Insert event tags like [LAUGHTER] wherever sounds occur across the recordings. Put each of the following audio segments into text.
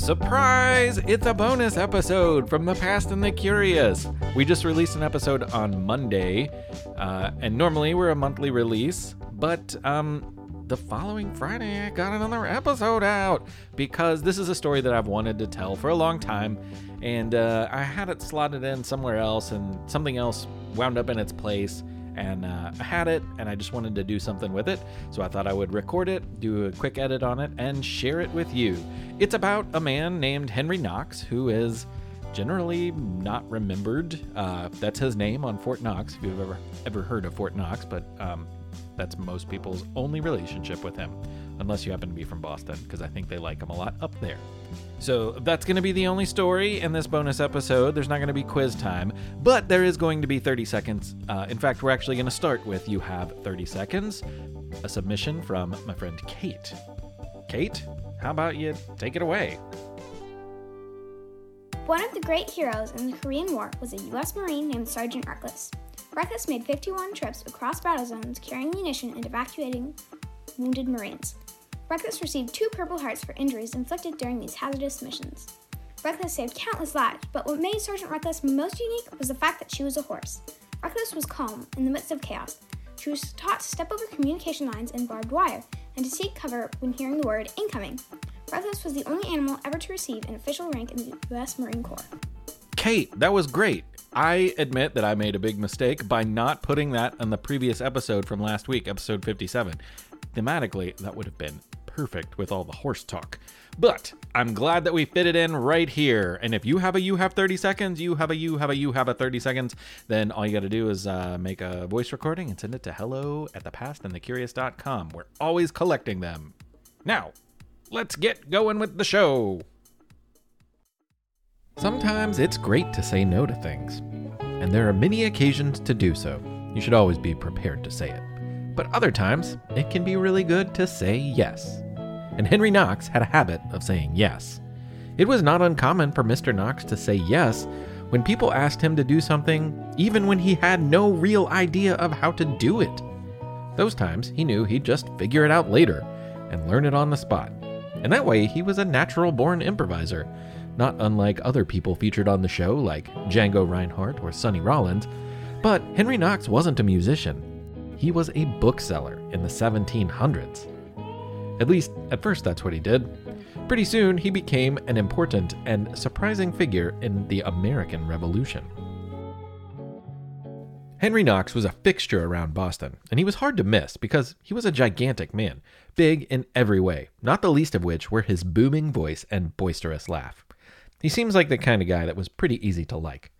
Surprise! It's a bonus episode from the past and the curious. We just released an episode on Monday, uh, and normally we're a monthly release, but um, the following Friday I got another episode out because this is a story that I've wanted to tell for a long time, and uh, I had it slotted in somewhere else, and something else wound up in its place and uh, I had it and I just wanted to do something with it. So I thought I would record it, do a quick edit on it, and share it with you. It's about a man named Henry Knox who is generally not remembered. Uh, that's his name on Fort Knox, if you've ever ever heard of Fort Knox, but um, that's most people's only relationship with him, unless you happen to be from Boston, because I think they like them a lot up there. So that's going to be the only story in this bonus episode. There's not going to be quiz time, but there is going to be 30 seconds. Uh, in fact, we're actually going to start with You Have 30 Seconds, a submission from my friend Kate. Kate, how about you take it away? One of the great heroes in the Korean War was a U.S. Marine named Sergeant Reckless. Reckless made 51 trips across battle zones carrying munition and evacuating wounded Marines. Reckless received two Purple Hearts for injuries inflicted during these hazardous missions. Reckless saved countless lives, but what made Sergeant Reckless most unique was the fact that she was a horse. Reckless was calm in the midst of chaos. She was taught to step over communication lines and barbed wire and to seek cover when hearing the word incoming. Reckless was the only animal ever to receive an official rank in the U.S. Marine Corps. Kate, that was great. I admit that I made a big mistake by not putting that on the previous episode from last week, episode 57. Thematically, that would have been perfect with all the horse talk. But I'm glad that we fit it in right here. And if you have a you have 30 seconds, you have a you have a you have a 30 seconds, then all you got to do is uh, make a voice recording and send it to hello at the past and the curious.com. We're always collecting them. Now, let's get going with the show. Sometimes it's great to say no to things, and there are many occasions to do so. You should always be prepared to say it. But other times, it can be really good to say yes and Henry Knox had a habit of saying yes. It was not uncommon for Mr. Knox to say yes when people asked him to do something, even when he had no real idea of how to do it. Those times, he knew he'd just figure it out later and learn it on the spot. And that way, he was a natural born improviser, not unlike other people featured on the show like Django Reinhardt or Sonny Rollins. But Henry Knox wasn't a musician, he was a bookseller in the 1700s. At least, at first, that's what he did. Pretty soon, he became an important and surprising figure in the American Revolution. Henry Knox was a fixture around Boston, and he was hard to miss because he was a gigantic man, big in every way, not the least of which were his booming voice and boisterous laugh. He seems like the kind of guy that was pretty easy to like,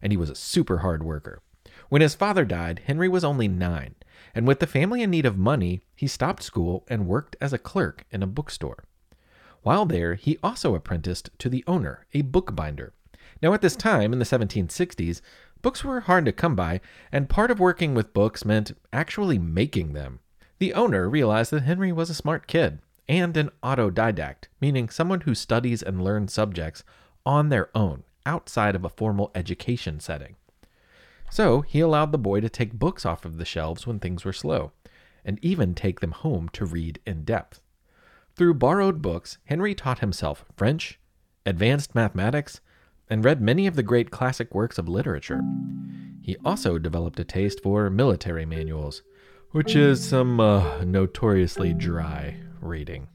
and he was a super hard worker. When his father died, Henry was only nine, and with the family in need of money, he stopped school and worked as a clerk in a bookstore. While there, he also apprenticed to the owner, a bookbinder. Now, at this time, in the 1760s, books were hard to come by, and part of working with books meant actually making them. The owner realized that Henry was a smart kid and an autodidact, meaning someone who studies and learns subjects on their own, outside of a formal education setting. So he allowed the boy to take books off of the shelves when things were slow, and even take them home to read in depth. Through borrowed books, Henry taught himself French, advanced mathematics, and read many of the great classic works of literature. He also developed a taste for military manuals, which is some uh, notoriously dry reading.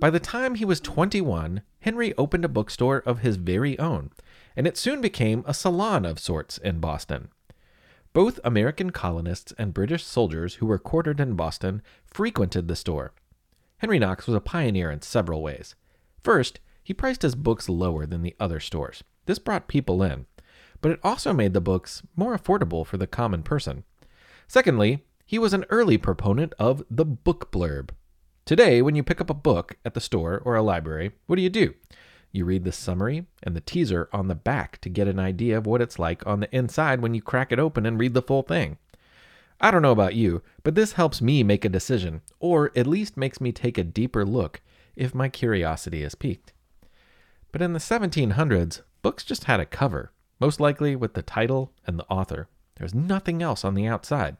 By the time he was 21, Henry opened a bookstore of his very own and it soon became a salon of sorts in Boston. Both American colonists and British soldiers who were quartered in Boston frequented the store. Henry Knox was a pioneer in several ways. First, he priced his books lower than the other stores. This brought people in, but it also made the books more affordable for the common person. Secondly, he was an early proponent of the book blurb. Today, when you pick up a book at the store or a library, what do you do? You read the summary and the teaser on the back to get an idea of what it's like on the inside when you crack it open and read the full thing. I don't know about you, but this helps me make a decision, or at least makes me take a deeper look if my curiosity is piqued. But in the 1700s, books just had a cover, most likely with the title and the author. There was nothing else on the outside.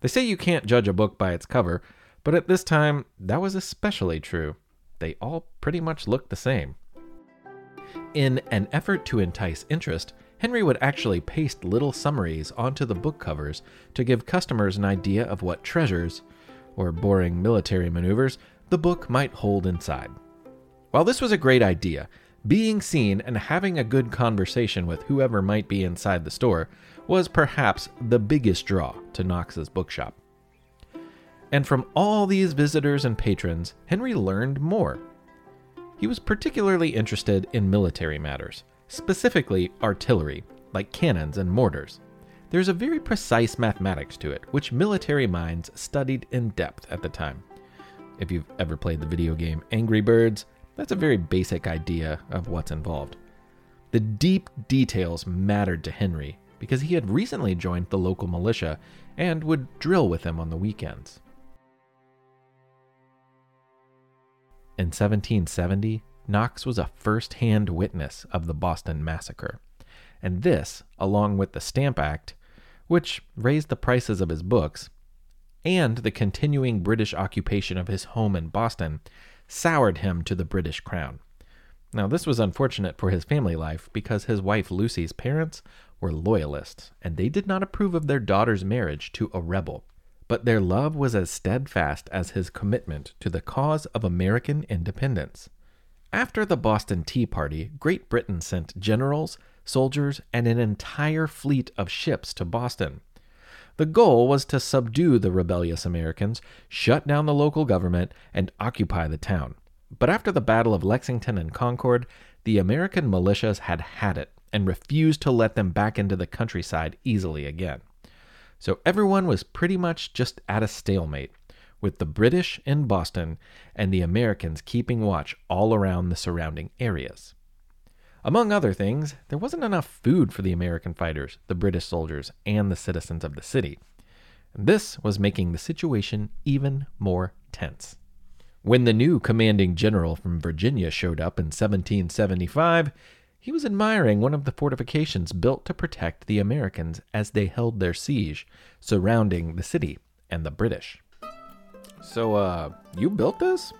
They say you can't judge a book by its cover, But at this time, that was especially true. They all pretty much looked the same. In an effort to entice interest, Henry would actually paste little summaries onto the book covers to give customers an idea of what treasures, or boring military maneuvers, the book might hold inside. While this was a great idea, being seen and having a good conversation with whoever might be inside the store was perhaps the biggest draw to Knox's bookshop. And from all these visitors and patrons, Henry learned more. He was particularly interested in military matters, specifically artillery, like cannons and mortars. There's a very precise mathematics to it, which military minds studied in depth at the time. If you've ever played the video game Angry Birds, that's a very basic idea of what's involved. The deep details mattered to Henry because he had recently joined the local militia and would drill with them on the weekends. In 1770, Knox was a first hand witness of the Boston Massacre. And this, along with the Stamp Act, which raised the prices of his books, and the continuing British occupation of his home in Boston, soured him to the British crown. Now, this was unfortunate for his family life because his wife Lucy's parents were loyalists, and they did not approve of their daughter's marriage to a rebel. But their love was as steadfast as his commitment to the cause of American independence. After the Boston Tea Party, Great Britain sent generals, soldiers, and an entire fleet of ships to Boston. The goal was to subdue the rebellious Americans, shut down the local government, and occupy the town. But after the Battle of Lexington and Concord, the American militias had had it and refused to let them back into the countryside easily again. So everyone was pretty much just at a stalemate, with the British in Boston and the Americans keeping watch all around the surrounding areas. Among other things, there wasn't enough food for the American fighters, the British soldiers, and the citizens of the city. This was making the situation even more tense. When the new commanding general from Virginia showed up in 1775, he was admiring one of the fortifications built to protect the Americans as they held their siege surrounding the city and the British. So, uh, you built this?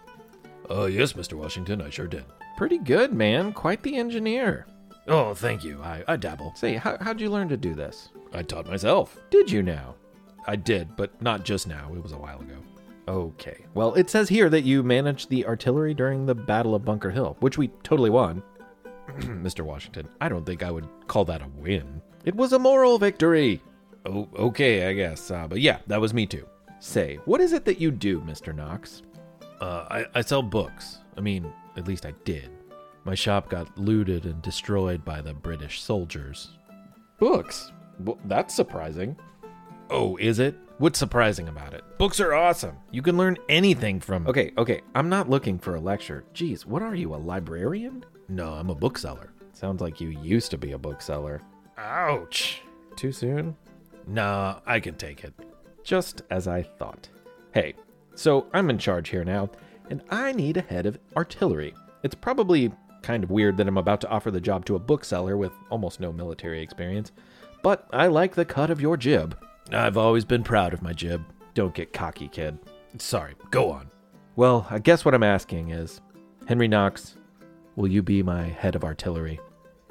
Uh, yes, Mr. Washington, I sure did. Pretty good, man. Quite the engineer. Oh, thank you. I, I dabble. Say, how, how'd you learn to do this? I taught myself. Did you now? I did, but not just now. It was a while ago. Okay. Well, it says here that you managed the artillery during the Battle of Bunker Hill, which we totally won. [CLEARS THROAT] Mr. Washington, I don't think I would call that a win. It was a moral victory. Oh, okay, I guess. Uh, but yeah, that was me too. Say, what is it that you do, Mr. Knox? Uh, I, I sell books. I mean, at least I did. My shop got looted and destroyed by the British soldiers. Books? Well, that's surprising. Oh, is it? What's surprising about it? Books are awesome. You can learn anything from. Okay, okay. I'm not looking for a lecture. Geez, what are you, a librarian? No, I'm a bookseller. Sounds like you used to be a bookseller. Ouch. Too soon? Nah, I can take it. Just as I thought. Hey, so I'm in charge here now, and I need a head of artillery. It's probably kind of weird that I'm about to offer the job to a bookseller with almost no military experience, but I like the cut of your jib. I've always been proud of my jib. Don't get cocky, kid. Sorry, go on. Well, I guess what I'm asking is Henry Knox, will you be my head of artillery?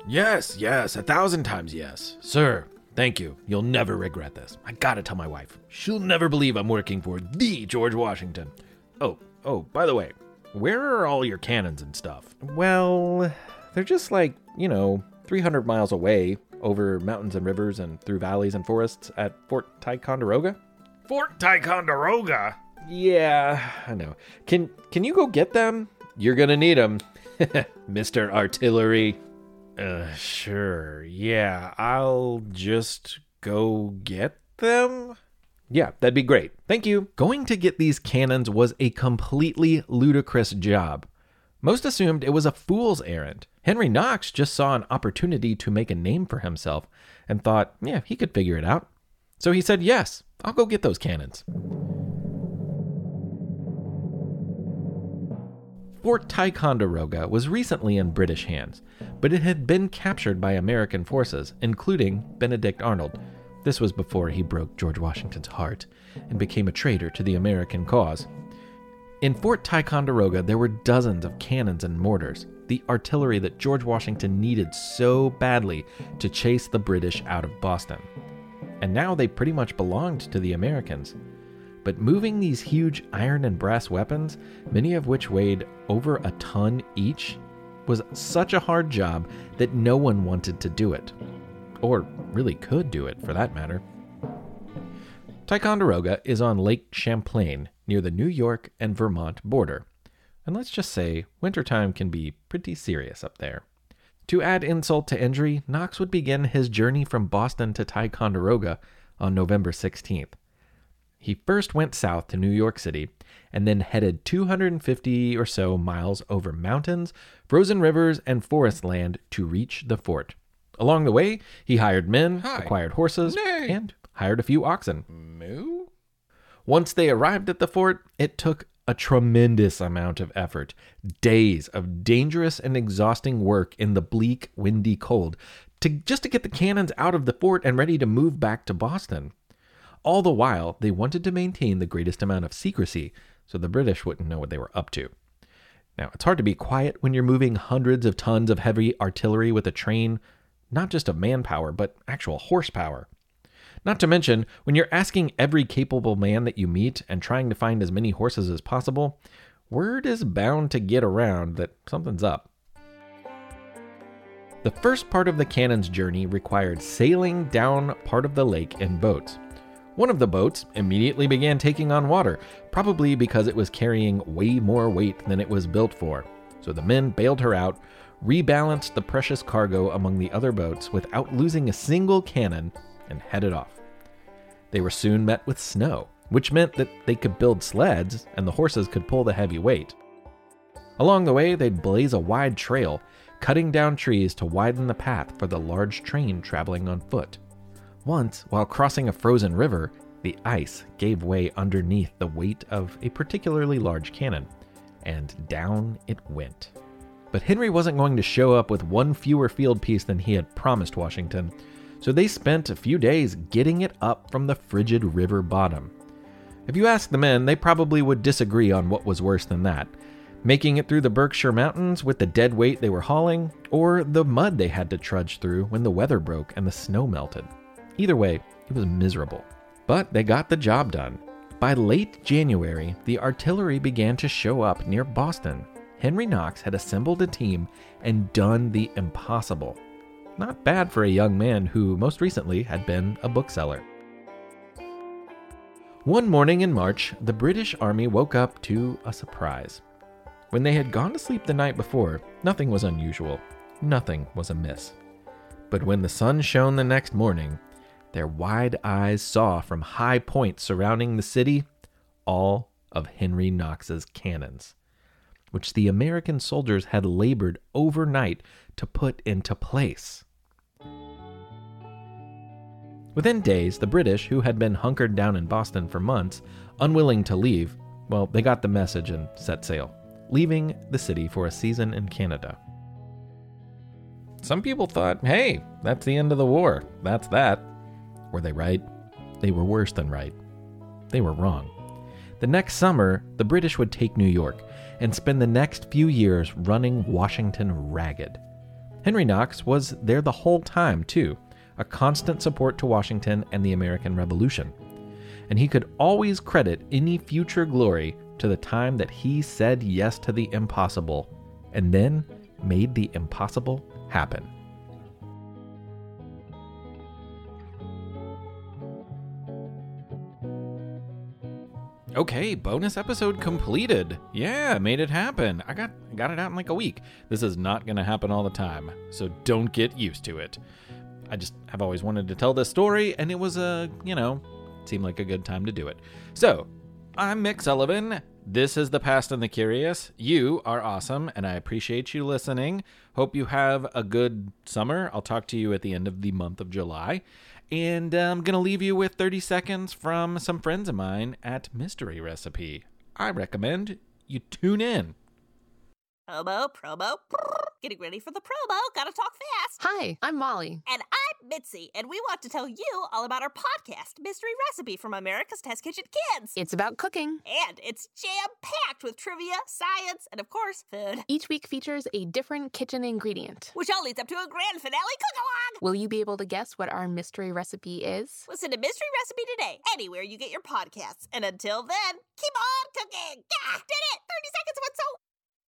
Yes, yes, a thousand times yes. Sir, thank you. You'll never regret this. I gotta tell my wife. She'll never believe I'm working for the George Washington. Oh, oh, by the way, where are all your cannons and stuff? Well, they're just like, you know, 300 miles away over mountains and rivers and through valleys and forests at Fort Ticonderoga. Fort Ticonderoga? Yeah, I know. Can can you go get them? You're gonna need them, [LAUGHS] Mister Artillery. Uh, sure. Yeah, I'll just go get them. Yeah, that'd be great. Thank you. Going to get these cannons was a completely ludicrous job. Most assumed it was a fool's errand. Henry Knox just saw an opportunity to make a name for himself and thought, yeah, he could figure it out. So he said, yes, I'll go get those cannons. Fort Ticonderoga was recently in British hands, but it had been captured by American forces, including Benedict Arnold. This was before he broke George Washington's heart and became a traitor to the American cause. In Fort Ticonderoga, there were dozens of cannons and mortars, the artillery that George Washington needed so badly to chase the British out of Boston. And now they pretty much belonged to the Americans. But moving these huge iron and brass weapons, many of which weighed over a ton each, was such a hard job that no one wanted to do it. Or really could do it, for that matter. Ticonderoga is on Lake Champlain near the New York and Vermont border. And let's just say wintertime can be pretty serious up there. To add insult to injury, Knox would begin his journey from Boston to Ticonderoga on November 16th. He first went south to New York City and then headed 250 or so miles over mountains, frozen rivers, and forest land to reach the fort. Along the way, he hired men, Hi. acquired horses, Nay. and hired a few oxen. Moo? Once they arrived at the fort, it took a tremendous amount of effort. Days of dangerous and exhausting work in the bleak, windy cold to just to get the cannons out of the fort and ready to move back to Boston. All the while, they wanted to maintain the greatest amount of secrecy so the British wouldn't know what they were up to. Now, it's hard to be quiet when you're moving hundreds of tons of heavy artillery with a train, not just of manpower, but actual horsepower. Not to mention, when you're asking every capable man that you meet and trying to find as many horses as possible, word is bound to get around that something's up. The first part of the cannon's journey required sailing down part of the lake in boats. One of the boats immediately began taking on water, probably because it was carrying way more weight than it was built for. So the men bailed her out, rebalanced the precious cargo among the other boats without losing a single cannon, and headed off. They were soon met with snow, which meant that they could build sleds and the horses could pull the heavy weight. Along the way, they'd blaze a wide trail, cutting down trees to widen the path for the large train traveling on foot. Once, while crossing a frozen river, the ice gave way underneath the weight of a particularly large cannon, and down it went. But Henry wasn't going to show up with one fewer field piece than he had promised Washington, so they spent a few days getting it up from the frigid river bottom. If you ask the men, they probably would disagree on what was worse than that making it through the Berkshire Mountains with the dead weight they were hauling, or the mud they had to trudge through when the weather broke and the snow melted. Either way, it was miserable. But they got the job done. By late January, the artillery began to show up near Boston. Henry Knox had assembled a team and done the impossible. Not bad for a young man who most recently had been a bookseller. One morning in March, the British Army woke up to a surprise. When they had gone to sleep the night before, nothing was unusual, nothing was amiss. But when the sun shone the next morning, their wide eyes saw from high points surrounding the city all of Henry Knox's cannons, which the American soldiers had labored overnight to put into place. Within days, the British, who had been hunkered down in Boston for months, unwilling to leave, well, they got the message and set sail, leaving the city for a season in Canada. Some people thought, hey, that's the end of the war. That's that. Were they right? They were worse than right. They were wrong. The next summer, the British would take New York and spend the next few years running Washington ragged. Henry Knox was there the whole time, too, a constant support to Washington and the American Revolution. And he could always credit any future glory to the time that he said yes to the impossible and then made the impossible happen. Okay, bonus episode completed. Yeah, made it happen. I got got it out in like a week. This is not going to happen all the time, so don't get used to it. I just have always wanted to tell this story and it was a, you know, seemed like a good time to do it. So, I'm Mick Sullivan. This is The Past and the Curious. You are awesome, and I appreciate you listening. Hope you have a good summer. I'll talk to you at the end of the month of July. And uh, I'm going to leave you with 30 seconds from some friends of mine at Mystery Recipe. I recommend you tune in. Promo, promo. Getting ready for the promo. Gotta talk fast. Hi, I'm Molly. And I'm Mitzi, and we want to tell you all about our podcast, Mystery Recipe from America's Test Kitchen Kids. It's about cooking. And it's jam packed with trivia, science, and of course, food. Each week features a different kitchen ingredient, which all leads up to a grand finale cook along. Will you be able to guess what our mystery recipe is? Listen to Mystery Recipe today, anywhere you get your podcasts. And until then, keep on cooking. Gah, did it! 30 seconds went so